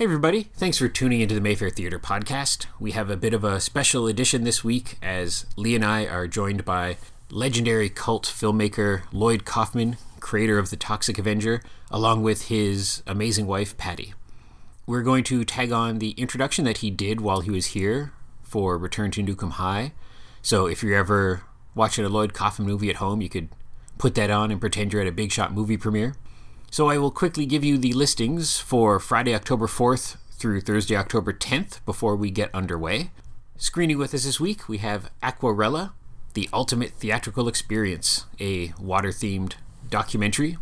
Hey, everybody. Thanks for tuning into the Mayfair Theater podcast. We have a bit of a special edition this week as Lee and I are joined by legendary cult filmmaker Lloyd Kaufman, creator of The Toxic Avenger, along with his amazing wife, Patty. We're going to tag on the introduction that he did while he was here for Return to Nuke 'Em High. So if you're ever watching a Lloyd Kaufman movie at home, you could put that on and pretend you're at a big shot movie premiere. So I will quickly give you the listings for Friday, October 4th through Thursday, October 10th before we get underway. Screening with us this week, we have Aquarela, The Ultimate Theatrical Experience, a water themed documentary.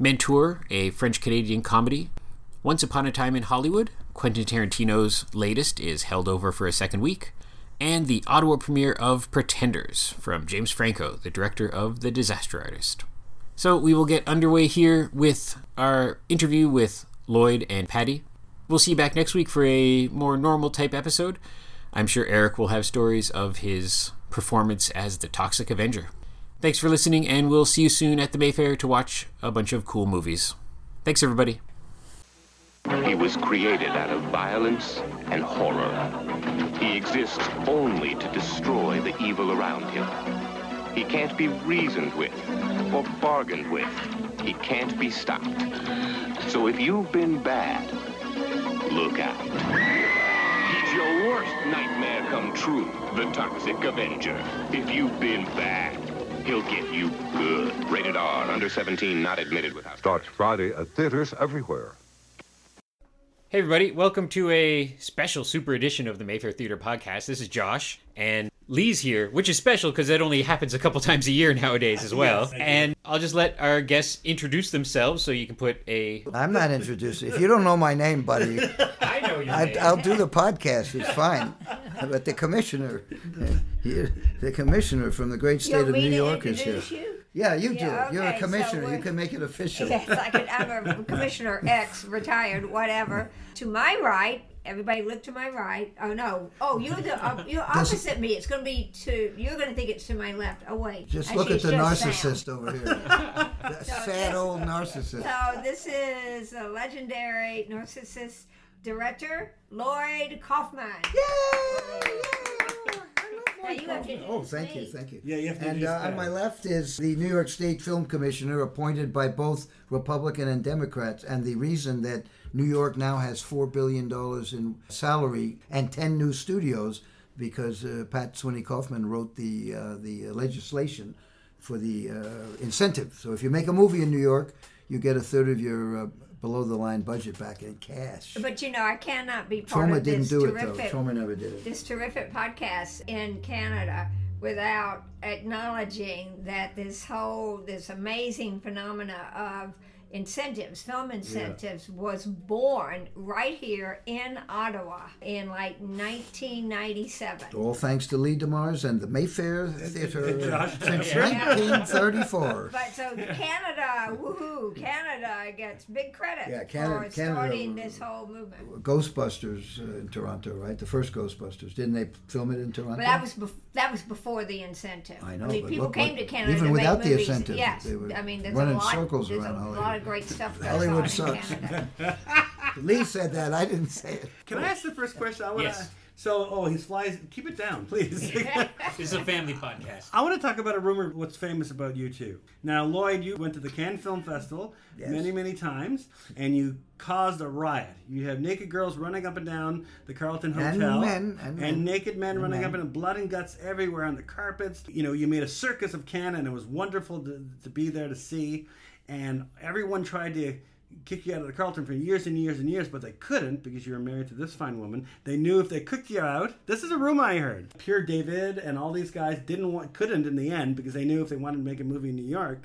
Menteur, a French Canadian comedy. Once Upon a Time in Hollywood, Quentin Tarantino's latest, is held over for a second week. And the Ottawa premiere of Pretenders from James Franco, the director of The Disaster Artist. So we will get underway here with our interview with Lloyd and Patty. We'll see you back next week for a more normal type episode. I'm sure Eric will have stories of his performance as the Toxic Avenger. Thanks for listening, and we'll see you soon at the Mayfair to watch a bunch of cool movies. Thanks, everybody. He was created out of violence and horror. He exists only to destroy the evil around him. He can't be reasoned with or bargained with. He can't be stopped. So if you've been bad, look out. He's your worst nightmare come true, the Toxic Avenger. If you've been bad, he'll get you good. Rated R, under 17, not admitted without... Starts Friday at theaters everywhere. Hey, everybody. Welcome to a special super edition of the Mayfair Theater Podcast. This is Josh, and Lee's here, which is special because that only happens a couple times a year nowadays as well. Yes, and I'll just let our guests introduce themselves so you can put a. I'm not introducing. If you don't know my name, buddy, I know your I, I'll do the podcast. It's fine. But the commissioner, he- the commissioner from the great state You of New York is here. you? Yeah, you do. Yeah, You're a okay, so commissioner. you can make it official. Yes, I could, I'm a Commissioner X, retired, whatever. To my right, everybody look to my right. Oh no! Oh, you're the uh, you're opposite me. It's going to be to. You're going to think it's to my left. Oh wait. Just Actually, look at the narcissist Sam. over here. That sad old narcissist. So this is a legendary narcissist director, Lloyd Kaufman. Now you have to Oh, introduce thank you, thank you. Yeah, you have to And uh, on my left is the New York State Film Commissioner, appointed by both Republican and Democrats. And the reason that New York now has four billion dollars in salary and ten new studios, because uh, Pat Swinney Kaufman wrote the uh, the legislation for the uh, incentive. So if you make a movie in New York, you get a third of your uh, below the line budget back in cash. But you know, I cannot be part of didn't this do it though. terrific never did it. this terrific podcast in Canada without acknowledging that this whole this amazing phamena of incentives, film incentives, was born right here in Ottawa in like 1997. All thanks to Lee DeMars and the Mayfair Theatre since 1934. But so Canada, woohoo! Canada gets big credit Yeah, Canada- for Canada- starting this whole movement. Ghostbusters uh, in Toronto, right? The first Ghostbusters. Didn't they film it in Toronto? But that was bef- that was before the incentive. I know, mean, but people look came what- to Canada even to without make the movies. incentive, Yes, they were I mean, there's running a lot. circles there's around a Hollywood. Lot of great stuff goes Hollywood on in sucks. Canada. Lee said that. I didn't say it. Can I ask the first question? I want to. Yes. So, oh, he flies. Keep it down, please. This is a family podcast. I want to talk about a rumor. What's famous about you two? Now, Lloyd, you went to the Cannes Film Festival Yes. many, many times, and you caused a riot. You have naked girls running up and down the Carlton And Hotel, men, and men. naked men And running men. up and blood and guts everywhere on the carpets. You know, you made a circus of Cannes, and it was wonderful to, to be there to see. And everyone tried to kick you out of the Carlton for years and years and years, but they couldn't because you were married to this fine woman. They knew if they kicked you out, this is a rumor I heard. Pure David and all these guys didn't want, couldn't in the end because they knew if they wanted to make a movie in New York,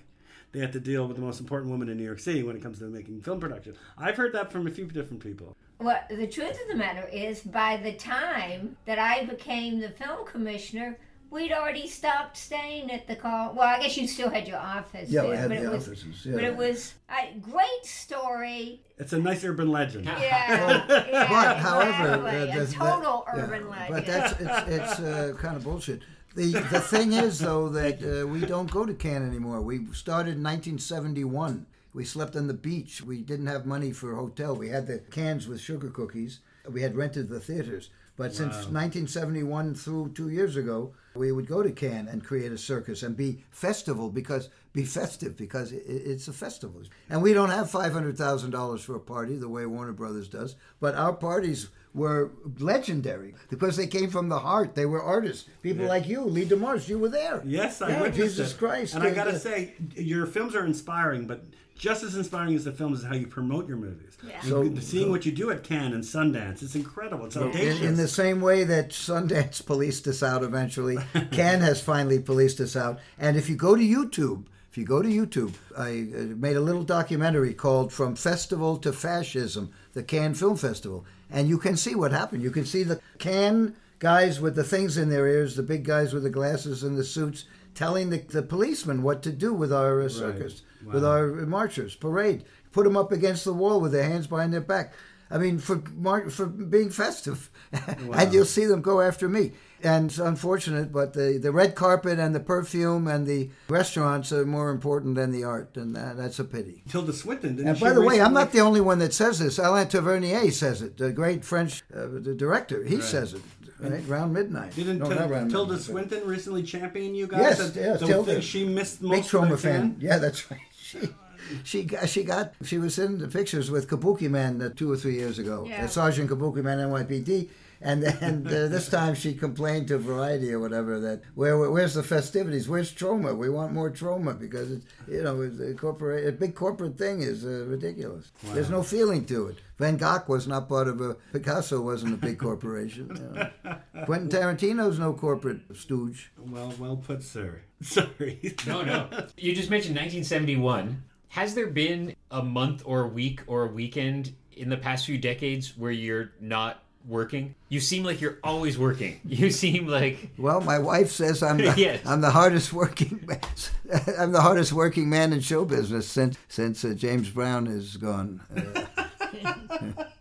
they had to deal with the most important woman in New York City when it comes to making film production. I've heard that from a few different people. Well, the truth of the matter is, by the time that I became the film commissioner, we'd already stopped staying at the call. Well, I guess you still had your office. Yeah, there, we had but the it was, offices, But it was a great story. It's a nice urban legend. Yeah, yeah But however, exactly. uh, a total that- yeah, urban legend. But that's it's, it's uh, kind of bullshit. The the thing is though that uh, we don't go to Cannes anymore. We started in 1971 We slept on the beach. We didn't have money for a hotel. We had the cans with sugar cookies. We had rented the theaters. But since 1971 through two years ago, we would go to Cannes and create a circus and be festival because be festive because it, it's a festival. And we don't have five hundred thousand dollars for a party the way Warner Brothers does, but our parties were legendary because they came from the heart. They were artists, people like you, Lee DeMars. You were there. Yes, I yeah, Jesus it. Christ. And I gotta uh, say, your films are inspiring, but just as inspiring as the films is how you promote your movies. Yeah. You- So- seeing what you do at Cannes and Sundance, it's incredible. It's audacious. In, in the same way that Sundance policed us out eventually, Cannes has finally policed us out. And if you go to YouTube, if you go to YouTube, I uh, made a little documentary called From Festival to Fascism, the Cannes Film Festival. And you can see what happened. You can see the Cannes guys with the things in their ears, the big guys with the glasses and the suits, telling the, the policemen what to do with our uh, circus, with our marchers, parade. Put them up against the wall with their hands behind their back. I mean, for mar- for being festive, and you'll see them go after me. And it's unfortunate, but the, the red carpet and the perfume and the restaurants are more important than the art, and that, that's a pity. Tilda Swinton. Didn't And by the way, I'm not the only one that says this. Alain Tavernier says it, the great French uh, the director. He says it, right? Around midnight. Didn't No, Til- not around Tilda midnight, but- Swinton recently champion you guys? Yes, The- yes, the Tilda. thing she missed most Big of Troma the fan. Yeah, that's right. She, she got, she got, she was in the pictures with Kabuki Man uh, two or three years ago. Yeah. Uh, Sergeant Kabuki Man, NYPD. And then uh, this time she complained to Variety or whatever that where where's the festivities? Where's Troma? We want more Troma because it's you know it's a corporate a big corporate thing is uh, ridiculous. There's no feeling to it. Van Gogh was not part of a Picasso wasn't a big corporation. you know. Quentin Tarantino's no corporate stooge. Well, well put, sir. Sorry. No, no. You just mentioned 1971. Has there been a month or a week or a weekend in the past few decades where you're not working? You seem like you're always working. You seem like Well, my wife says I'm the, Yes. I'm the hardest working man, I'm the hardest working man in show business since since uh, James Brown is gone. Uh,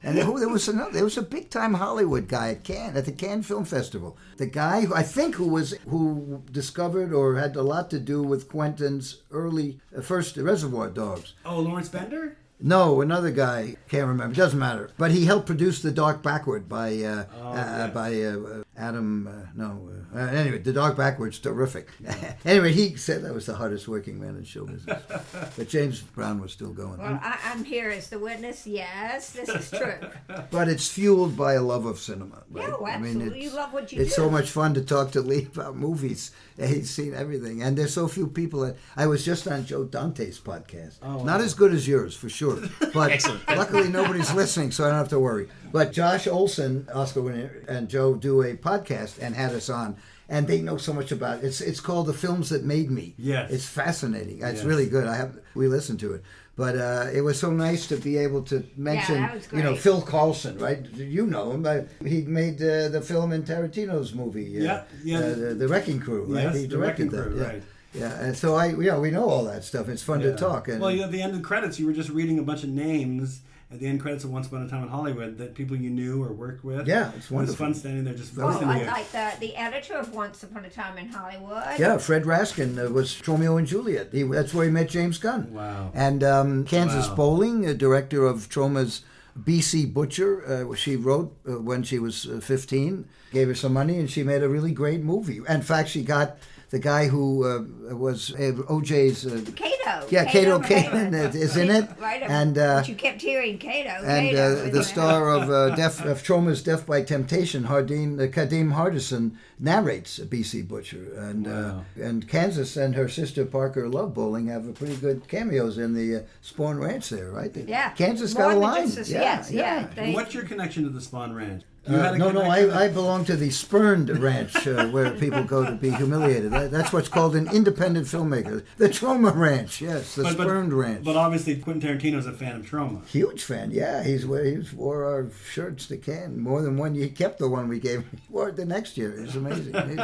and there, there was another, there was a big time Hollywood guy at Cannes at the Cannes Film Festival. The guy who I think who was who discovered or had a lot to do with Quentin's early uh, first Reservoir Dogs. Oh, Lawrence Bender? No, another guy can't remember. Doesn't matter. But he helped produce The Dark Backward by uh, Oh, uh, yes. by uh, Adam. Uh, no, uh, uh, anyway, The Dark Backward's terrific. anyway, he said that was the hardest working man in show business. but James Brown was still going. Well, I, I'm here as the witness. Yes, this is true. But it's fueled by a love of cinema. Right? Yeah, well, absolutely. You it's, love what you it's do. so much fun to talk to Lee about movies. He's seen everything, and there's so few people. That, I was just on Joe Dante's podcast. Oh, Not as good as yours, for sure. But luckily, nobody's listening, so I don't have to worry. But Josh Olson, Oscar winner, and Joe do a podcast and had us on. And they know so much about it. It's it's called the films that made me. Yes. it's fascinating. It's Yes. really good. I have we listened to it, but uh, it was so nice to be able to mention that was you know. Phil Karlson, right? You know him. Uh, he made uh, the film in Tarantino's movie. Uh, Yeah, yeah. uh, the, the Wrecking Crew, right? Yes, he The directed Wrecking that. Crew, yeah. right. Yeah, and so I, yeah, we know all that stuff. It's fun to talk. And well, you know, at the end of the credits, you were just reading a bunch of names at the end credits of Once Upon a Time in Hollywood that people you knew or worked with. Yeah, it's It was fun standing there just Well, listening I like the, the editor of Once Upon a Time in Hollywood. Yeah, Fred Raskin uh, was Romeo and Juliet. He, that's where he met James Gunn. Wow. And um, Kansas Wow. Bowling, a director of Troma's B.C. Butcher, uh, she wrote uh, when she was uh, 15, gave her some money, and she made a really great movie. In fact, she got the guy who uh, was uh, OJ's. Uh, Kato. Yeah, Kato Kanan Kanan is in it, Right, and, uh, you kept hearing Cato. and uh, is the in it. star of uh, Death of Troma's Def by Temptation, Hardin, uh, Kadeem Hardison, narrates B.C. Butcher, and Wow. uh, and Kansas and her sister Parker Love Bowling have a pretty good cameos in the uh, Spahn Ranch there, right? They- Yeah. Kansas More got a line. just yeah, yes, yeah. yeah. They- What's your connection to the Spahn Ranch? You Uh, had a no, no, I, I belong to the spurned ranch uh, where people go to be humiliated. That, that's what's called an independent filmmaker. The Troma Ranch, yes, the But- but- spurned ranch. But obviously, Quentin Tarantino's a fan of Troma. Huge fan, yeah. He's he's wore our shirts to Cannes more than one. Year he kept the one we gave him. He wore it the next year. It's amazing. He's,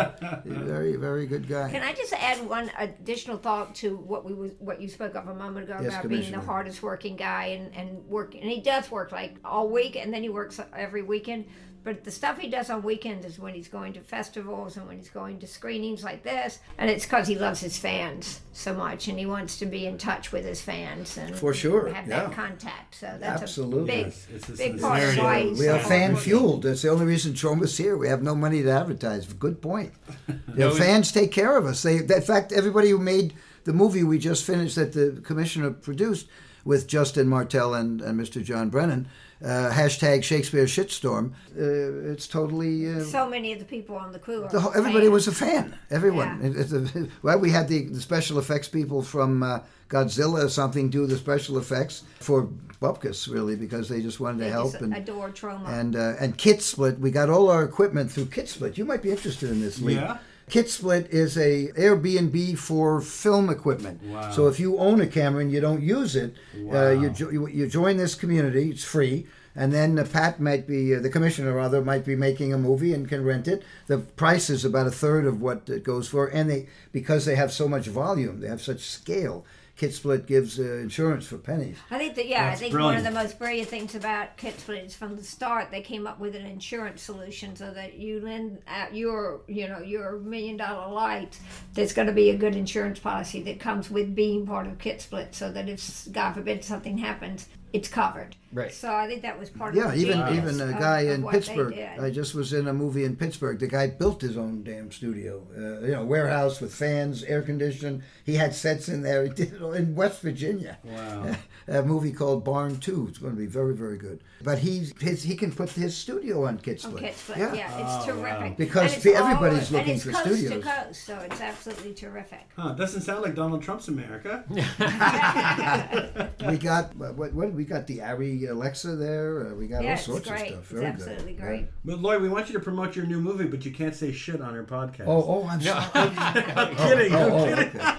he's a very very good guy. Can I just add one additional thought to what we was, what you spoke of a moment ago Yes, about being the hardest working guy and and work and he does work like all week and then he works every weekend. But the stuff he does on weekends is when he's going to festivals and when he's going to screenings like this. And it's because he loves his fans so much and he wants to be in touch with his fans and For sure, have yeah. that contact. So that's Absolutely. a big, It's- it's a big part of sincerity. why he's We are fan fueled. That's the only reason Troma's here. We have no money to advertise. Good point. The fans take care of us. They, in fact, everybody who made the movie we just finished that the commissioner produced with Justin Martell and, and Mr. John Brennan, uh, hashtag Shakespeare Shitstorm. Uh, it's totally. Uh, So many of the people on the crew are the whole, everybody fans. was a fan. Everyone. Yeah. It- it's a- well, we had the, the special effects people from uh, Godzilla or something do the special effects for Bupkis, really, because they just wanted They to help. just and adore Troma. and uh, and Kit Split. We got all our equipment through Kit Split. You might be interested in this, Lee. Yeah. Kit Split is a Airbnb for film equipment. Wow. So if you own a camera and you don't use it, uh, you, jo- you you join this community. It's free. And then uh, Pat might be, uh, the commissioner rather, might be making a movie and can rent it. The price is about a third of what it goes for. And they, because they have so much volume, they have such scale, Kit Split gives uh, insurance for pennies. I think that yeah, That's I think one of the most brilliant things about Kit Split is from the start they came up with an insurance solution so that you lend out your you know your million dollar light. There's going to be a good insurance policy that comes with being part of Kit Split, so that if God forbid something happens, it's covered. Right. So I think that was part Yeah, of the even genius even a guy of in what they Pittsburgh. I just was in a movie in Pittsburgh. The guy built his own damn studio. Uh, you know, warehouse with fans, air conditioned. He had sets in there. He did it in West Virginia. Wow. a movie called Barn Two. It's going to be very very good. But he's his he can put his studio on Kit on Split. Kit Split, yeah, it's terrific. Because And it's everybody's all- looking and it's for coast studios. to coast, so it's absolutely terrific. Huh, doesn't sound like Donald Trump's America. We got what, what we got the ARRI Alexa there. Uh, we got yeah, all sorts great. of stuff. It's Very absolutely good. great. But Lloyd, we want you to promote your new movie, but you can't say shit on our podcast. Oh, oh, I'm sorry. I'm kidding. I'm Oh, oh, kidding. okay.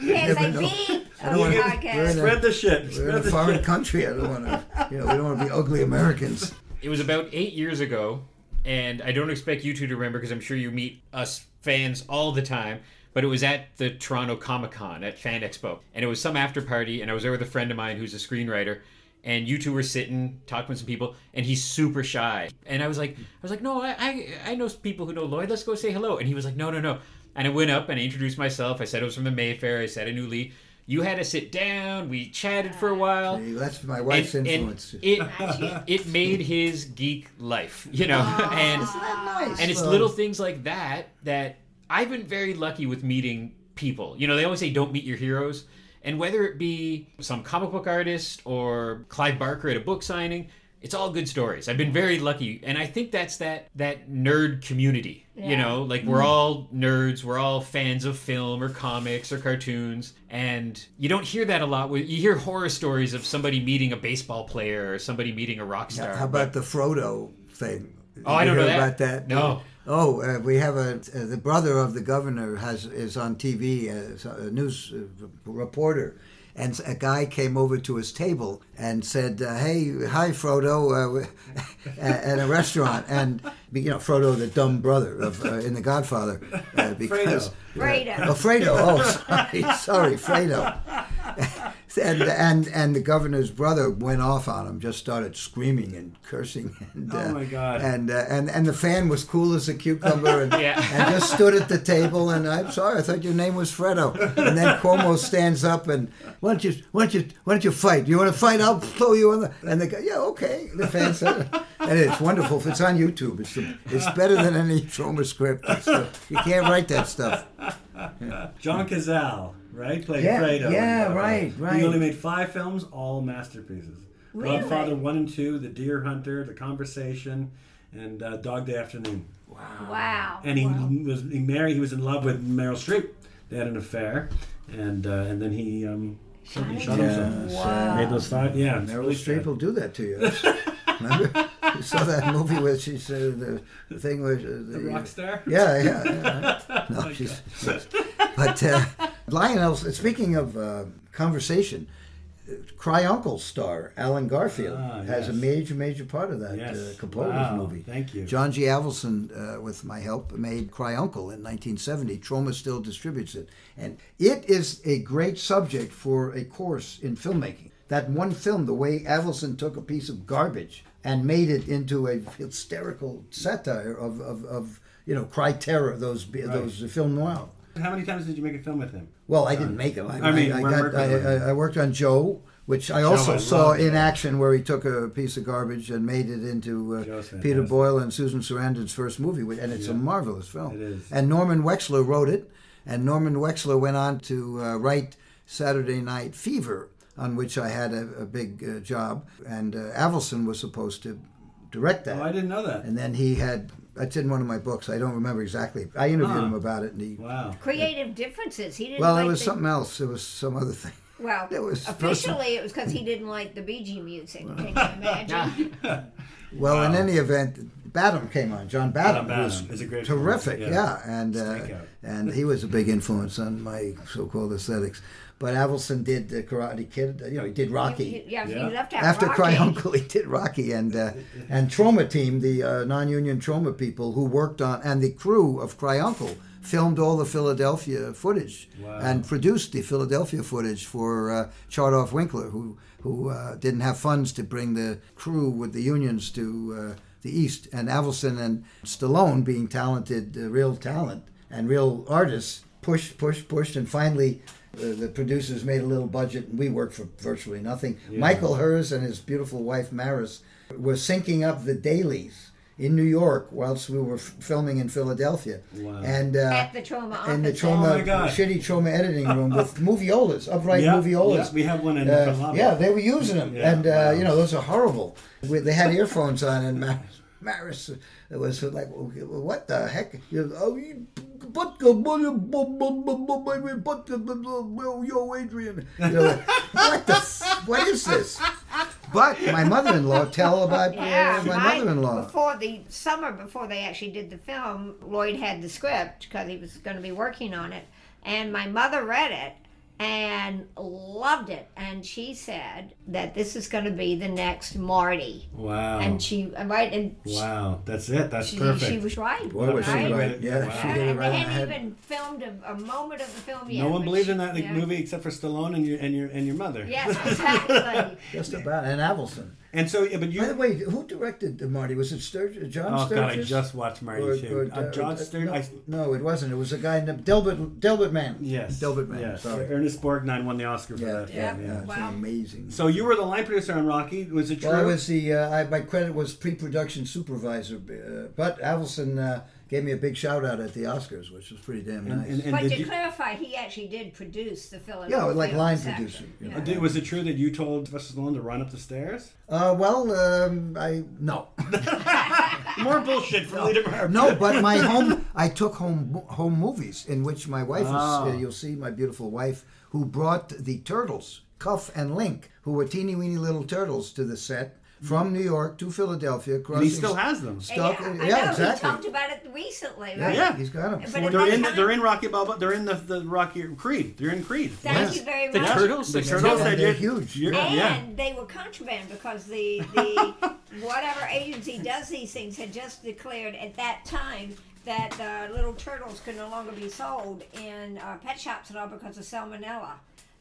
Yes, I Never know. don't wanna- the we're podcast. in a- Spread the shit. We're in a the foreign shit. country. I don't want to, you know, we don't want to be ugly Americans. It was about eight years ago, and I don't expect you two to remember because I'm sure you meet us fans all the time. But it was at the Toronto Comic Con at Fan Expo, and it was some after party, and I was there with a friend of mine who's a screenwriter, and you two were sitting talking with some people, and he's super shy, and I was like, I was like, no, I I, I know people who know Lloyd, let's go say hello, and he was like, no, no, no, and I went up and I introduced myself. I said I was from the Mayfair. I said I knew Lee. You had to sit down. We chatted for a ah, while. Hey, That's my wife's And- and influence. it it made his geek life, you know, ah, and nice. and it's little things like that that I've been very lucky with meeting people. You know, they always say don't meet your heroes, and whether it be some comic book artist or Clive Barker at a book signing, it's all good stories. I've been very lucky, and I think that's that that nerd community. You know, like we're all nerds, we're all fans of film or comics or cartoons, and you don't hear that a lot. You hear horror stories of somebody meeting a baseball player or somebody meeting a rock star. How about the Frodo thing? Oh, I don't know hear that. about that. No. Oh, uh, we have a uh, the brother of the governor has is on TV as a news uh, reporter, and a guy came over to his table and said, uh, "Hey, hi, Frodo," uh, at, at a restaurant, and you know Frodo, the dumb brother of uh, in The Godfather, uh, because Fredo. Oh, Fredo. Oh, sorry, sorry, Fredo. And, and and the governor's brother went off on him, just started screaming and cursing. And, Oh, uh, my God. And uh, and and the fan was cool as a cucumber, and, Yeah. and just stood at the table. And I'm sorry, I thought your name was Fredo. And then Cuomo stands up and why don't you why don't you why don't you fight? You want to fight? I'll throw you on the. And they go, yeah, okay. The fan said, and it's wonderful. If it's on YouTube. It's the, it's better than any Troma script. It's the- you can't write that stuff. John Cazale, right? Played Yeah, Fredo. yeah, right, right. He only made five films, all masterpieces. Really? Godfather 1 and 2, The Deer Hunter, The Conversation, and uh, Dog Day Afternoon. Wow. Wow. And he Wow. was he married. He was in love with Meryl Streep. They had an affair, and uh, and then he um shot, he shot himself. Wow. Made those five. Yeah, Meryl Streep will do that to you. Remember? You saw that movie where she said the, the thing was uh, the, The rock star. Yeah, yeah. yeah. No, she's, but uh, Lionel. Speaking of uh, conversation, Cry Uncle star Allen Garfield Ah, has a major, major part of that Yes. uh, composers Wow. movie. Thank you. John G. Avildsen, uh, with my help, made Cry Uncle in 1970. Troma still distributes it, and it is a great subject for a course in filmmaking. That one film, the way Avildsen took a piece of garbage and made it into a hysterical satire of, of, of you know, cry terror, those those film noir. How many times did you make a film with him? Well, I didn't make them. I, I mean, I, we're got, I. I, I worked on Joe, which I also I saw in Joe. action, where he took a piece of garbage and made it into uh, Peter. Boyle and Susan Sarandon's first movie, and it's a marvelous film. It is. And Norman Wexler wrote it, and Norman Wexler went on to uh, write Saturday Night Fever, on which I had a, a big uh, job, and uh, Avildsen was supposed to direct that. Oh, I didn't know that. And then he had. That's in one of my books. I don't remember exactly. I interviewed Huh. him about it, and he. Wow. Creative differences. He didn't. Well, like it was the, something else. It was some other thing. Well, it was officially it was because he didn't like the Bee Gee music. Can you imagine? Well, in any event, Badham came on. John Badham, Badham was is a great terrific. Yeah, yeah. and uh, and he was a big influence on my so-called aesthetics. But Avildsen did the Karate Kid. You know, he did Rocky. yeah, Yeah. he left out After Rocky. Cry Uncle, he did Rocky and uh, and Troma Team, the uh, non-union Troma people who worked on, and the crew of Cry Uncle filmed all the Philadelphia footage Wow. and produced the Philadelphia footage for uh, Chartoff Winkler, who who uh, didn't have funds to bring the crew with the unions to uh, the East, and Avildsen and Stallone, being talented, uh, real talent and real artists, pushed, pushed, pushed, and finally. Uh, the producers made a little budget, and we worked for virtually nothing. Michael Hers and his beautiful wife Maris were syncing up the dailies in New York whilst we were f- filming in Philadelphia. Wow. And uh, At the Troma in the office. Troma, Oh my God. shitty Troma editing room with moviolas, upright Yeah, moviolas. yeah, we have one in Uh, the lobby. yeah, they were using them, Yeah, and uh, wow. you know those are horrible. We, they had earphones on, and Maris, Maris it was like, what the heck? You, oh, you, but the but but yo, Adrian, you know, what the what is this? But my mother-in-law tell about Yeah, uh, my mother-in-law. Before the summer, before they actually did the film, Lloyd had the script because he was going to be working on it, and my mother read it and loved it, and she said that this is going to be the next Marty, Wow. and she right and she- wow. That's it. That's she, perfect. she was right. What was she right? right? Yeah, Wow. she did it right. They hadn't even filmed a, a moment of the film yet. no one believed she- in that yeah. movie except for Stallone and your and your and your mother. Yes, exactly. Just about, and Avildsen. And so, yeah, but you. By the way, who directed the Marty? Was it Sturges? John oh Sturges? God, I just watched Marty Or- too. or- uh, John uh, Sturges. No, no, it wasn't. It was a guy named Delbert Delbert Mann. yes. Delbert Mann. Yes. Sorry. Ernest Borgnine won the Oscar for Yeah, that yeah, film. yeah. Yeah. Wow. amazing. So you were the line producer on Rocky. Was it true? Well, I was the. Uh, I, my credit was pre-production supervisor, uh, but Avildsen uh, gave me a big shout out at the Oscars, which was pretty damn nice. and- and but to you- clarify, he actually did produce the film. yeah, like line section. producer. you know. Yeah. Did- was it true that you told Sylvester Stallone to run up the stairs? Uh, well, um, I no. More bullshit from Lita Murphy. No, but my home, I took home home movies in which my wife Oh. is. Uh, you'll see my beautiful wife who brought the turtles, Cuff and Link, who were teeny weeny little turtles, to the set from New York to Philadelphia. And he still has them. Stuck, yeah, yeah, I know, exactly. He talked about it recently, yeah, right? Yeah. he's got them. But Forty- They're in. time- They're in Rocky Balboa. They're in the the Rocky Creed. They're in Creed. Thank Yes. you very The much. turtles? The turtles. and Said they're you're- huge. you're- And yeah. they were contraband because the the whatever agency does these things had just declared at that time that uh, little turtles could no longer be sold in uh, pet shops and all because of salmonella.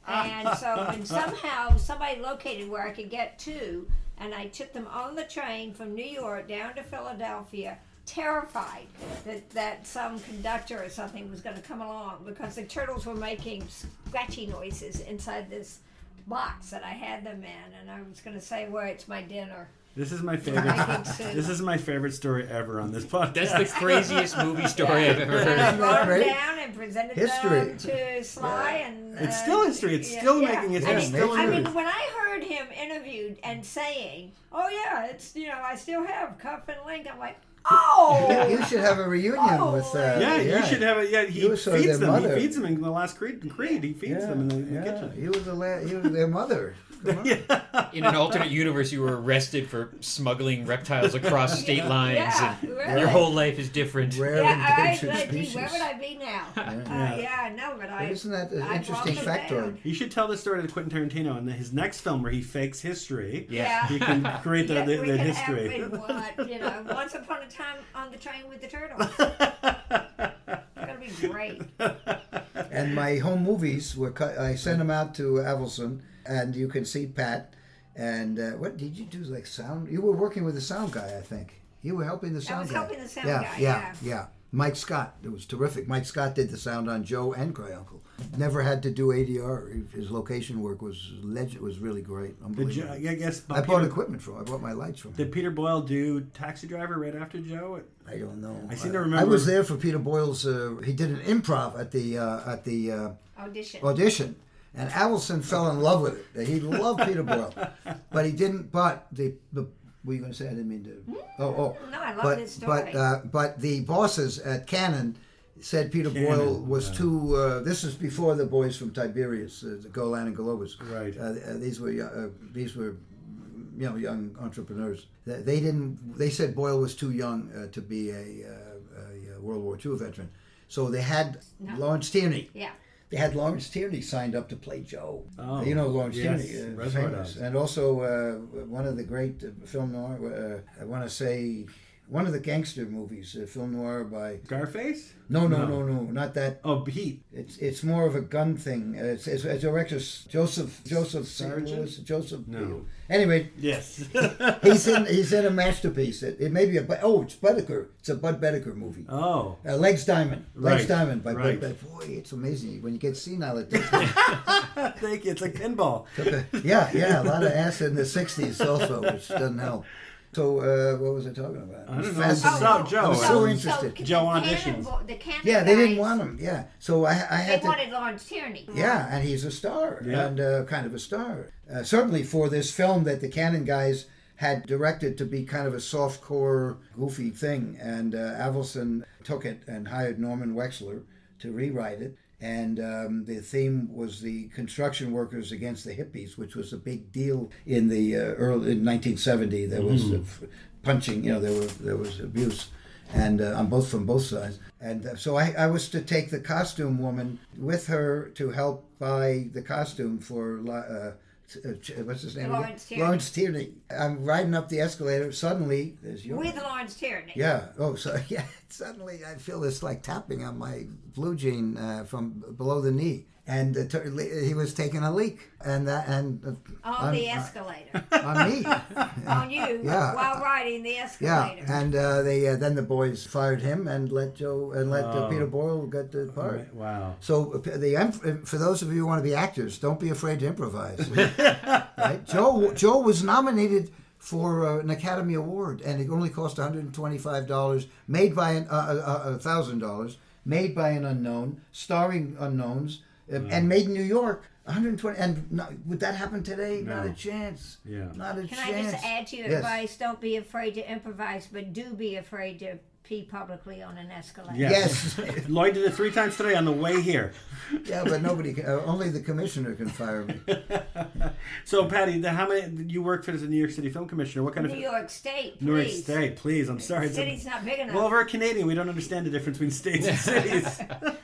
And so, and somehow somebody located where I could get to, and I took them on the train from New York down to Philadelphia, terrified that, that some conductor or something was going to come along because the turtles were making scratchy noises inside this box that I had them in, and I was going to say, "Well, it's my dinner." This is my favorite. this is my favorite story ever on this podcast. That's the craziest movie story I've ever And heard. I of. wrote them Great. down and presented History. them to Sly, and It's uh, still history. It's yeah, still yeah. making it. I It's mean, still. I mean, when I heard him interviewed and saying, "Oh yeah, it's you know, I still have Cuff and Link," I'm like, "Oh." You should have a reunion Oh, with. Uh, yeah, you should have it. Yeah, he You were sort of feeds them. mother. He feeds them in the last Creed. Creed. He feeds Yeah, them in the, in the yeah. kitchen. He was the la- you were their mother. Come. In an alternate universe, you were arrested for smuggling reptiles across state lines, Yeah, and really. your whole life is different. Rare Yeah, I, endangered like, gee, species. where would I be now? Uh, yeah, I know, but I. But isn't that an I interesting brought them factoid? You should tell this story to Quentin Tarantino in his next film where he fakes history. Yeah. He can create the, Yeah, the, we the could history. Have been what, you know, once upon a time on the train with the turtles. It's gonna be great. And my home movies were cut. I sent them out to Avildsen, and you can see Pat. And uh, what did you do? Like sound? You were working with the sound guy, I think. You were helping the sound I was guy. helping the sound yeah, guy, Yeah, yeah. Yeah. Mike Scott. It was terrific. Mike Scott did the sound on Joe and Cry Uncle. Never had to do ADR. His location work was legend. Was really great. Did Unbelievable. Joe, I guess I bought equipment from. I bought my lights from. did Peter Boyle do Taxi Driver right after Joe? I don't know. I seem to remember. I was there for Peter Boyle's. Uh, he did an improv at the uh, at the uh, Audition. audition, and Avildsen fell in love with it. He loved Peter Boyle, but he didn't. But the the. Were you going to say? I didn't mean to. Oh, oh. No, I love but, this story. But uh, but the bosses at Cannon said Peter Boyle was too. Uh, this is before the boys from Tiberias, uh, the Golan and Globus. Right. Uh, uh, these were uh, these were you know young entrepreneurs. They they didn't. They said Boyle was too young uh, to be a, uh, a, World War II veteran. So they had Lawrence Tierney. yeah. They had Lawrence Tierney signed up to play Joe. Oh, you know Lawrence yes, Tierney, uh, famous, and also uh, one of the great uh, film noir. Uh, I want to say one of the gangster movies, uh, film noir by. Scarface? No, no, No. no, no, not that. Oh, Heat. It's it's more of a gun thing. Uh, It's, it's, it's director Joseph Joseph Sargent? Joseph. No. Anyway, Yes. he's in he's in a masterpiece. It, it may be a oh it's Boetticher. It's a Budd Boetticher movie. oh. Uh, Legs Diamond. Legs Right, Diamond by right. Budd Boetticher. Boy, it's amazing when you get senile. It does Thank you. It's like pinball. yeah, yeah, a lot of ass in the '60s also, which doesn't help. So, uh, what was I talking about? I don't know. Fascinating. So, Joe. I was so interested. the Joe Cannon auditions. bo- the Cannon Yeah, they didn't want him. Yeah, so I, I They had to. wanted Lawrence Tierney. Yeah, and he's a star, Yeah. and uh, kind of a star. Uh, certainly for this film that the Cannon guys had directed to be kind of a soft core, goofy thing, and uh, Avildsen took it and hired Norman Wexler to rewrite it. And um, the theme was the construction workers against the hippies, which was a big deal in the uh, early in 1970. There was uh, f- punching, you know, there were there was abuse and uh, on both from both sides. And uh, so I, I was to take the costume woman with her to help buy the costume for La- uh, what's his name? Lawrence Tierney. Lawrence Tierney. I'm riding up the escalator. Suddenly, there's your With Lawrence Tierney. yeah. Oh, so yeah. Suddenly, I feel this like tapping on my blue jean uh, from below the knee, and uh, tur- he was taking a leak, and that and uh, On the escalator. on me. on you Yeah. while riding the escalator. Yeah, and uh, they uh, then the boys fired him and let Joe and let uh, Oh. Peter Boyle get the part. Wow. So uh, the for those of you who want to be actors, don't be afraid to improvise. right? Joe Joe was nominated for uh, an Academy Award, and it only cost one hundred and twenty-five dollars. Made by an uh, thousand dollars, made by an unknown, starring unknowns, uh, and made in New York. One hundred twenty, and no, would that happen today? Not a chance. Yeah. Not a Can chance. Can I just add to your Yes. advice? Don't be afraid to improvise, but do be afraid to pee publicly on an escalator. Yes. Yes. Lloyd did it three times today on the way here. Yeah, but nobody can. Uh, only the commissioner can fire me. So, Patty, the, how many you work for as a New York City Film Commissioner? What kind New of New York State, New York. State? Please, I'm sorry. The It's a- city's not big enough. well, we're Canadian. We don't understand the difference between states and cities.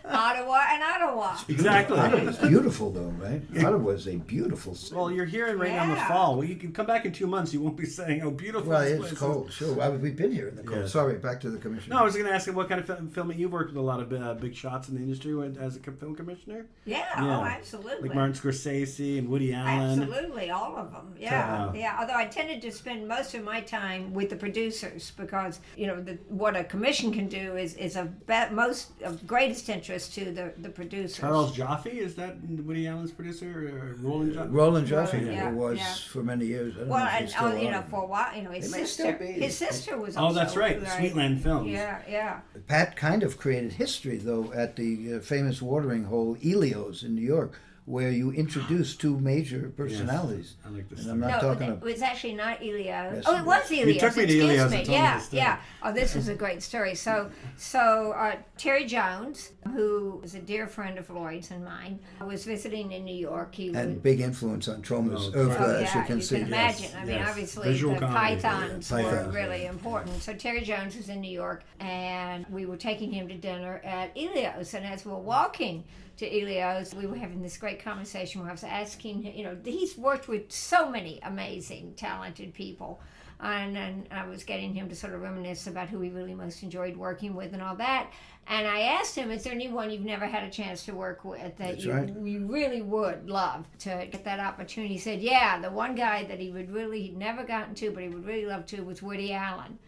Ottawa and Ottawa. exactly. It's beautiful, though, right? Ottawa is a beautiful city. Well, you're here right now in the fall. Well, you can come back in two months. You won't be saying, "Oh, beautiful." Well, this it's place cold. Sure, well, we've been here in the cold. Yeah. Sorry, back to the commissioner. No, I was going to ask you what kind of film, filming you've worked with a lot of uh, big shots in the industry with, as a film commissioner, Yeah, Yeah. oh, absolutely. like Martin Scorsese and Woody Allen. Absolutely, all of them. Yeah, Uh, yeah. Although I tended to spend most of my time with the producers because you know the, what a commission can do is is of be- most of greatest interest to the the producers. Charles Joffe is that Woody Allen's producer or Roland Jaffe? Roland Jaffe Yeah, was yeah. for many years. I don't Well, know if and he's still oh, you know, for a while, you know, his They sister, his sister was. Oh, that's also right, Sweetland Sweetland Yeah, yeah. Pat kind of created history, though, at the uh, famous watering hole Elios in New York, where you introduce two major personalities. I like this And I'm story. not no, talking it about. was actually not Elios. Yes, oh, it it was Elios. You took me to excuse Elios and me. told Yeah, the yeah. Oh, this is a great story. So, so uh, Terry Jones, who is a dear friend of Lloyd's and mine, was visiting in New York. He And was. big influence on Troma's, Oh, of, Oh, yeah, as you can see. can imagine. I mean, yes. obviously, Visual the comedy. pythons Yeah, were pythons. really important. So Terry Jones was in New York, and we were taking him to dinner at Elios. And as we're walking to Elios, we were having this great conversation where I was asking, you know, he's worked with so many amazing, talented people. And, and I was getting him to sort of reminisce about who he really most enjoyed working with and all that. And I asked him, is there anyone you've never had a chance to work with that you, right. you really would love to get that opportunity? He said, yeah, the one guy that he would really, he'd never gotten to, but he would really love to was Woody Allen.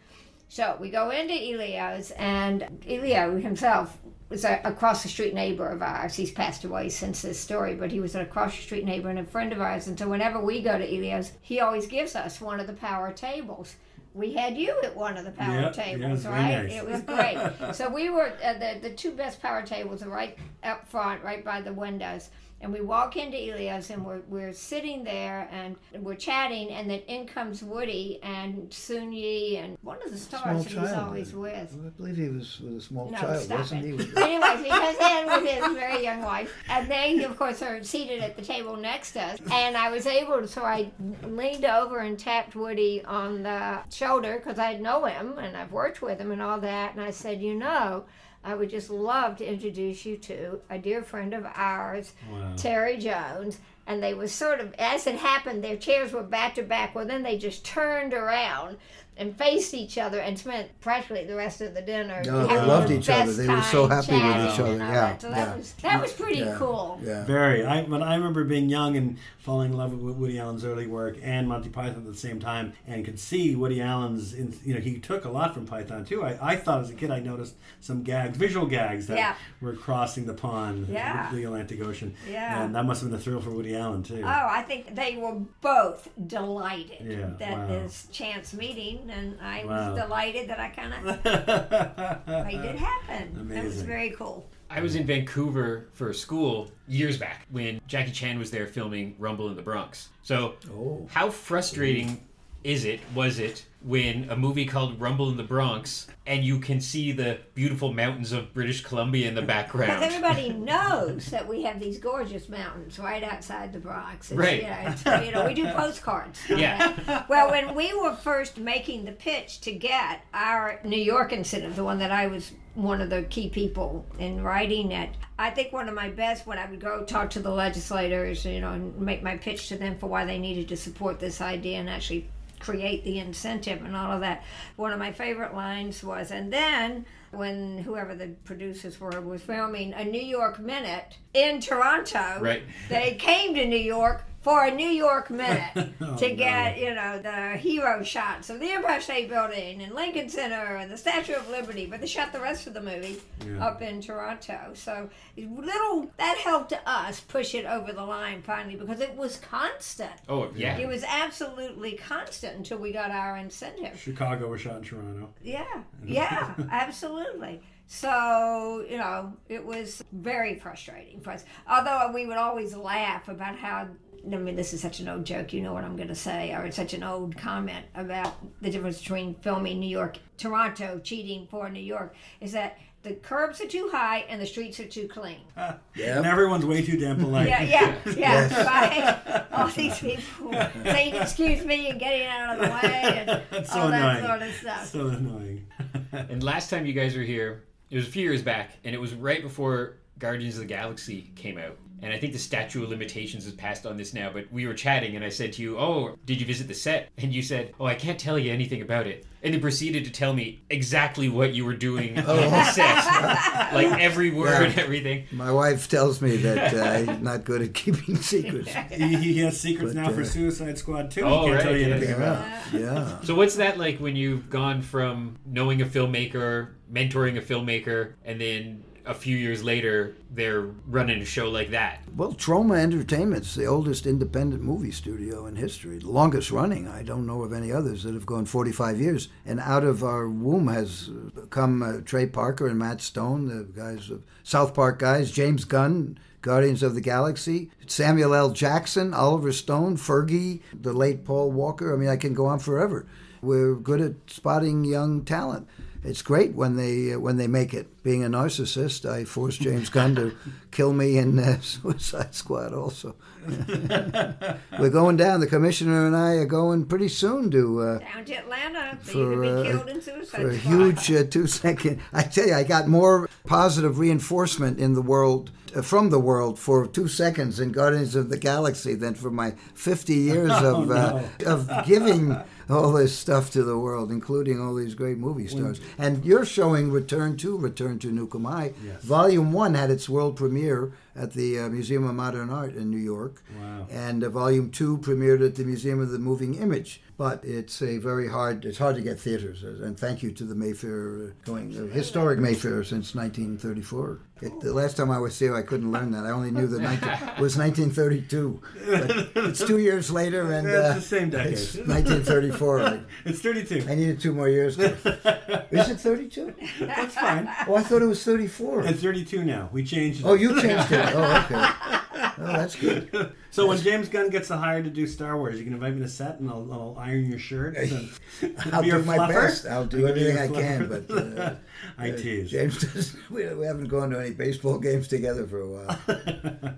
So we go into Elio's, and Elio himself was a across the street neighbor of ours. He's passed away since this story, but he was an across the street neighbor and a friend of ours. And so whenever we go to Elio's, he always gives us one of the power tables. We had you at one of the power Yep, tables, right? nice. It was great. so we were uh, the the two best power tables are right up front, right by the windows. And we walk into Elias and we're, we're sitting there and we're chatting, and then in comes Woody and Soon-Yi and one of the stars he's always with. I believe he was with a small No, child, stop wasn't it. he? Anyways, he comes in with his very young wife, and they, of course, are seated at the table next to us. And I was able to, so I leaned over and tapped Woody on the shoulder because I know him and I've worked with him and all that. And I said, you know, I would just love to introduce you to a dear friend of ours, Terry Jones. And they was sort of, as it happened, their chairs were back to back. Well, then they just turned around and faced each other and spent practically the rest of the dinner. Oh, no, they loved the each other. They were so time happy with each other. and Yeah, that. So that yeah. was that was pretty Yeah, cool. Yeah. Very. I but I remember being young and falling in love with Woody Allen's early work and Monty Python at the same time, and could see Woody Allen's. In, you know, he took a lot from Python too. I, I thought as a kid I noticed some gags, visual gags that Yeah. were crossing the pond, Yeah. the Atlantic Ocean. Yeah. and that must have been a thrill for Woody Allen too. Oh, I think they were both delighted Yeah, that wow. this chance meeting, and I Wow. was delighted that I kind of made it happen. That was very cool. I was in Vancouver for school years back when Jackie Chan was there filming Rumble in the Bronx. So, Oh. how frustrating is it, was it, when a movie called Rumble in the Bronx and you can see the beautiful mountains of British Columbia in the background. Because everybody knows that we have these gorgeous mountains right outside the Bronx. It's, Right. You know, it's, you know, we do postcards. Yeah. that. Well, when we were first making the pitch to get our New York incentive, the one that I was one of the key people in writing it, I think one of my best when I would go talk to the legislators, you know, and make my pitch to them for why they needed to support this idea and actually create the incentive and all of that. One of my favorite lines was, and then when whoever the producers were was filming a New York minute in Toronto, Right. they came to New York for a New York minute Oh, to get, you know, the hero shots of the Empire State Building and Lincoln Center and the Statue of Liberty, but they shot the rest of the movie Yeah. up in Toronto. So little that helped us push it over the line finally because it was constant. oh, yeah. It was absolutely constant until we got our incentive. Chicago was shot in Toronto. Yeah, yeah, absolutely. So, you know, it was very frustrating for us. Although we would always laugh about how, I mean, this is such an old joke, you know what I'm going to say, or it's such an old comment about the difference between filming New York, Toronto, cheating for New York, is that the curbs are too high and the streets are too clean. Yeah, And everyone's way too damn polite. Yeah, yeah, yeah. Right? All these people saying excuse me and getting out of the way and so all that sort of stuff. So annoying. And last time you guys were here, it was a few years back, and it was right before Guardians of the Galaxy came out. And I think the statute of limitations has passed on this now, but we were chatting, and I said to you, Oh, did you visit the set? And you said, Oh, I can't tell you anything about it. And then proceeded to tell me exactly what you were doing on the set. like every word and everything. My wife tells me that uh, he's not good at keeping secrets. he, he has secrets But, now for uh, Suicide Squad too. Oh, he can't right, tell you yeah. anything about. Yeah, yeah. So what's that like when you've gone from knowing a filmmaker, mentoring a filmmaker, and then a few years later they're running a show like that? Well, Troma Entertainment's the oldest independent movie studio in history, the longest running. I don't know of any others that have gone 45 years. And out of our womb has come uh, Trey Parker and Matt Stone, the guys of South Park guys, James Gunn, Guardians of the Galaxy, Samuel L. Jackson, Oliver Stone, Fergie, the late Paul Walker. I mean, I can go on forever. We're good at spotting young talent. It's great when they uh, when they make it. Being a narcissist, I forced James Gunn to kill me in uh, Suicide Squad. Also, we're going down. The commissioner and I are going pretty soon to. Uh, Down to Atlanta for, For, you to be uh, killed in suicide for a squad. huge uh, two second. I tell you, I got more positive reinforcement in the world uh, from the world for two seconds in Guardians of the Galaxy than for my 50 years of uh, of giving all this stuff to the world, including all these great movie stars. And you're showing Return to Return to Nuke 'Em High. Yes. Volume one had its world premiere at the uh, Museum of Modern Art in New York. Wow. And uh, Volume two premiered at the Museum of the Moving Image. But it's a very hard. It's hard to get theaters. uh, And thank you to the Mayfair, uh, going uh, historic Mayfair since 1934. It, the last time I was here, I couldn't learn that. I only knew that 19, it was 1932. But it's two years later, and It's uh, the same decade. It's 1934. I, It's 32. I needed two more years. To, is it 32? That's fine. Oh, I thought it was 34. It's 32 now. We changed it. Oh, you changed it. Oh, okay. Oh, that's good. So when James Gunn gets the hire to do Star Wars, you can invite me to set and I'll, I'll iron your shirt. And I'll be your do my fluffer. best. I'll do I can everything I can, but uh, I tease. James does. We, we haven't gone to any baseball games together for a while,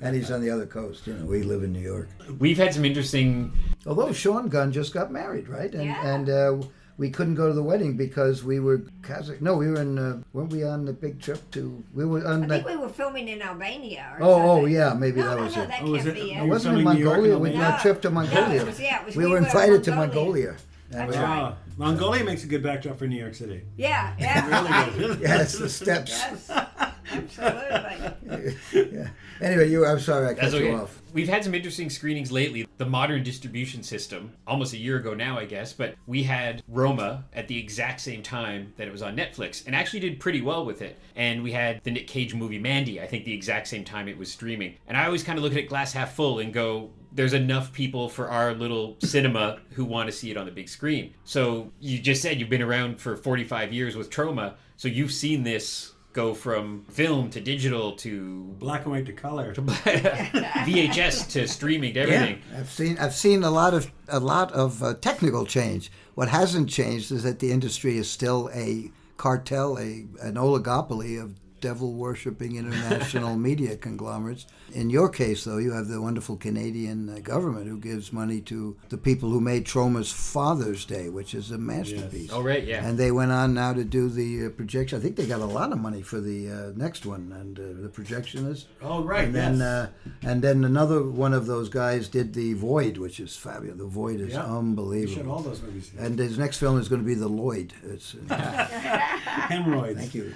and he's on the other coast. You know, we live in New York. We've had some interesting. Although Sean Gunn just got married, right? And Yeah. and uh, we couldn't go to the wedding because we were Kazakh. No, we were in. Uh, weren't we on the big trip to? We were on I that. think we were filming in Albania. Or Oh, oh yeah, maybe no, that no, was no, it. that Oh, can't it- be it. was Wasn't it filming New York Mongolia? and We Albania? our trip to No, Mongolia. it was- yeah, it was- we we were were invited to Mongolia. Mongolia. That's we- right. Ah, Mongolia makes a good backdrop for New York City. Yeah, yeah. Really good. Yes, the steps. yes, absolutely. yeah. Anyway, you. I'm sorry, I cut okay. you off. We've had some interesting screenings lately. The modern distribution system, almost a year ago now, I guess, but we had Roma at the exact same time that it was on Netflix and actually did pretty well with it. And we had the Nick Cage movie Mandy, I think the exact same time it was streaming. And I always kind of look at it glass half full and go, there's enough people for our little cinema who want to see it on the big screen. So you just said you've been around for 45 years with Troma, so you've seen this go from film to digital to Black and white to color. To VHS to streaming to everything. I've seen I've seen a lot of a lot of uh, technical change. What hasn't changed is that the industry is still a cartel, a an oligopoly of devil worshipping international media conglomerates. In your case, though, you have the wonderful Canadian uh, government who gives money to the people who made Troma's Father's Day, which is a masterpiece. Oh, right, yeah. And they went on now to do the uh, projection. I think they got a lot of money for the uh, next one, and uh, the projectionist. Oh, right, And then, yes. uh, and then another one of those guys did the Void, which is fabulous. The Void is Yeah. We showed unbelievable. all those movies. And his next film is going to be The Lloyd. It's, uh, Hemorrhoids. thank you.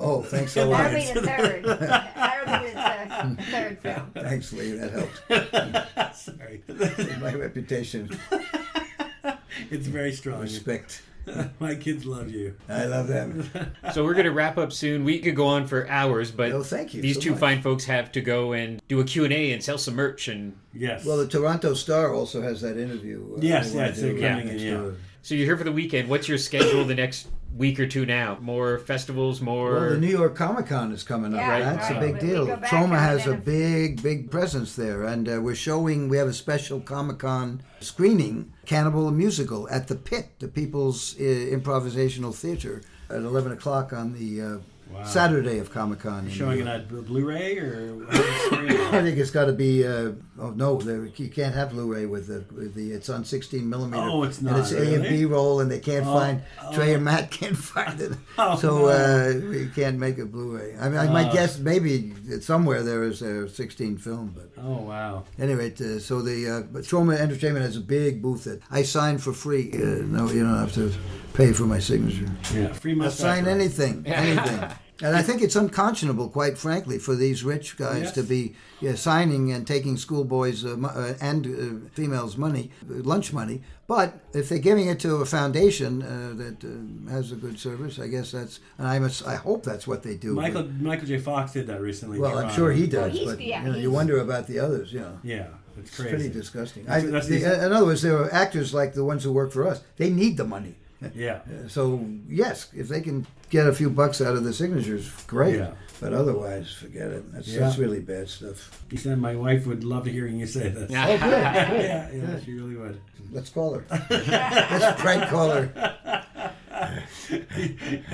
Oh, thanks a That'll be the third. That'll be the th- third film. Thanks, Lee. That helped. Sorry. My reputation, it's very strong. respect. My kids love you. I love them. So we're going to wrap up soon. We could go on for hours, but thank you these so two much. fine folks have to go and do a Q&A and sell some merch. And Yes. Well, the Toronto Star also has that interview. uh, Yes, they wanna yes, they're coming in, yeah. so you're here for the weekend. What's your schedule the next week or two now? More festivals, more... Well, the New York Comic Con is coming up. Yeah, That's right. a big We- we deal. go back Troma has a big, big presence there, and uh, we're showing. We have a special Comic Con screening, Cannibal Musical, at the Pit, the People's uh, Improvisational Theater, at eleven o'clock on the uh, Wow. Saturday of Comic Con. Showing it on Blu-ray or how's it screened? I think it's got to be. Uh, oh no, there, you can't have Blu-ray with the, with the. It's on 16 millimeter. Oh, it's not. And it's A and? B roll, and they can't Oh, find. Trey oh. and Matt can't find it, Oh, so no. uh, we can't make a Blu-ray. I mean, I might Uh. guess maybe somewhere there is a 16 film, but. Oh wow. Anyway, uh, so the uh, but Troma Entertainment has a big booth that I sign for free. Uh, no, you don't have to pay for my signature. Yeah. Free I'll sign anything, anything. And I think it's unconscionable, quite frankly, for these rich guys Yes. to be yeah, signing and taking schoolboys uh, uh, and uh, females' money, uh, lunch money. But if they're giving it to a foundation uh, that uh, has a good service, I guess that's. And I must. I hope that's what they do. Michael Michael J. Fox did that recently. Well, I'm Toronto. sure he does, he's- but yeah, you, know, you wonder about the others. You know. Yeah, it's It's pretty disgusting. I, the, the- in other words, there are actors like the ones who work for us. They need the money. Yeah. So yes, if they can get a few bucks out of the signatures, great. Yeah. But otherwise, forget it. That's, Yeah. that's really bad stuff. He said my wife would love hearing you say this. Oh, yeah. yeah, yeah, she really would. Let's call her. Let's prank call her.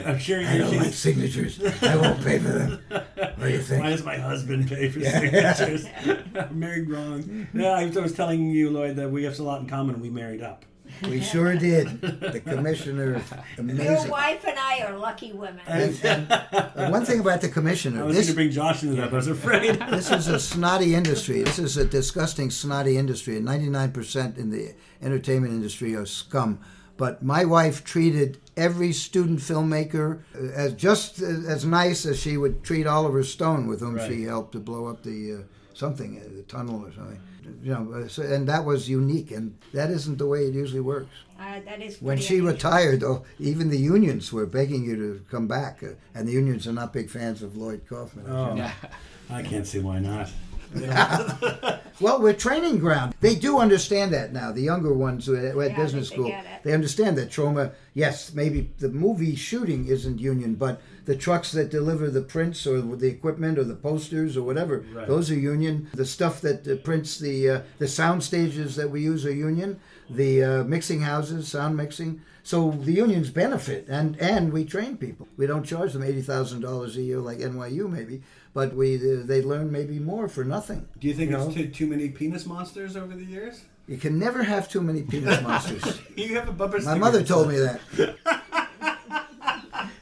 I'm sure I you don't like signatures. I won't pay for them. What do you think? Why does my husband pay for signatures? I'm married wrong. No, I was telling you, Lloyd, that we have a lot in common. We married up. We sure did. The commissioner, is Your wife and I are lucky women. Uh, One thing about the commissioner. I commissioner, was going this to bring Josh into that, but I was afraid. this is a snotty industry. This is a disgusting snotty industry. And 99% in the entertainment industry are scum. But my wife treated every student filmmaker uh, as just as nice as she would treat Oliver Stone, with whom she helped to blow up the uh, something, uh, the tunnel or something. You know, uh, so, and that was unique. And that isn't the way it usually works. Uh, that is When she unusual. retired, though, even the unions were begging you to come back, uh, and the unions are not big fans of Lloyd Kaufman. as you know. I can't see why not. Well, we're training ground. They do understand that now. The younger ones who are at I business think they school, they understand that Troma. Yes, maybe the movie shooting isn't union, but the trucks that deliver the prints or the equipment or the posters or whatever, Right. those are union. The stuff that uh, prints the uh, the sound stages that we use are union. The uh, mixing houses, sound mixing. So the unions benefit, and and we train people. We don't charge them eighty thousand dollars a year like NYU maybe, but we uh, they learn maybe more for nothing. Do you think You it's know? too, too many penis monsters over the years? You can never have too many penis monsters. You have a bumper My mother told me that.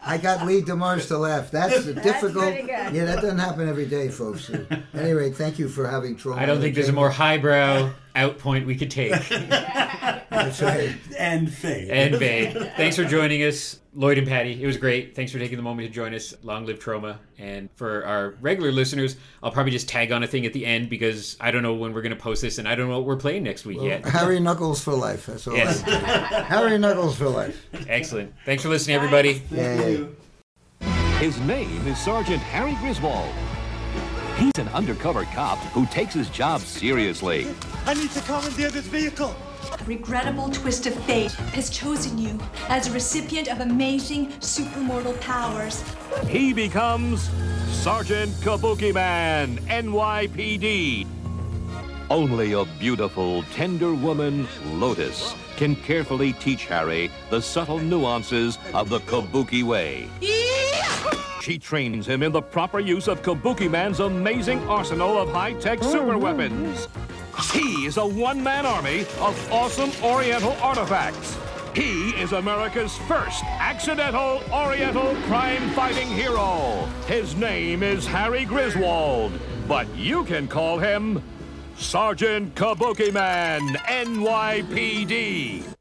I got Lee DeMars to laugh. That's the difficult. pretty good. Yeah, that doesn't happen every day, folks. At any rate, thank you for having Troma. I don't think there's a more highbrow out point we could take. That's right. And fade. And fade. thanks for joining us, Lloyd and Patty. It was great. Thanks for taking the moment to join us. Long live Troma. And for our regular listeners, I'll probably just tag on a thing at the end because I don't know when we're going to post this and I don't know what we're playing next week yet. Harry Knuckles for life. That's all. Yes. Harry Knuckles for life. Excellent. Thanks for listening, everybody. Yeah, yeah. His name is Sergeant Harry Griswold. He's an undercover cop who takes his job seriously. I need to commandeer this vehicle. A regrettable twist of fate has chosen you as a recipient of amazing supermortal powers. He becomes Sergeant Kabuki Man, NYPD. Only a beautiful, tender woman, Lotus, can carefully teach Harry the subtle nuances of the Kabuki way. She trains him in the proper use of Kabuki Man's amazing arsenal of high-tech oh, super weapons. He is a one-man army of awesome Oriental artifacts. He is America's first accidental Oriental crime-fighting hero. His name is Harry Griswold, but you can call him Sergeant Kabuki Man, NYPD.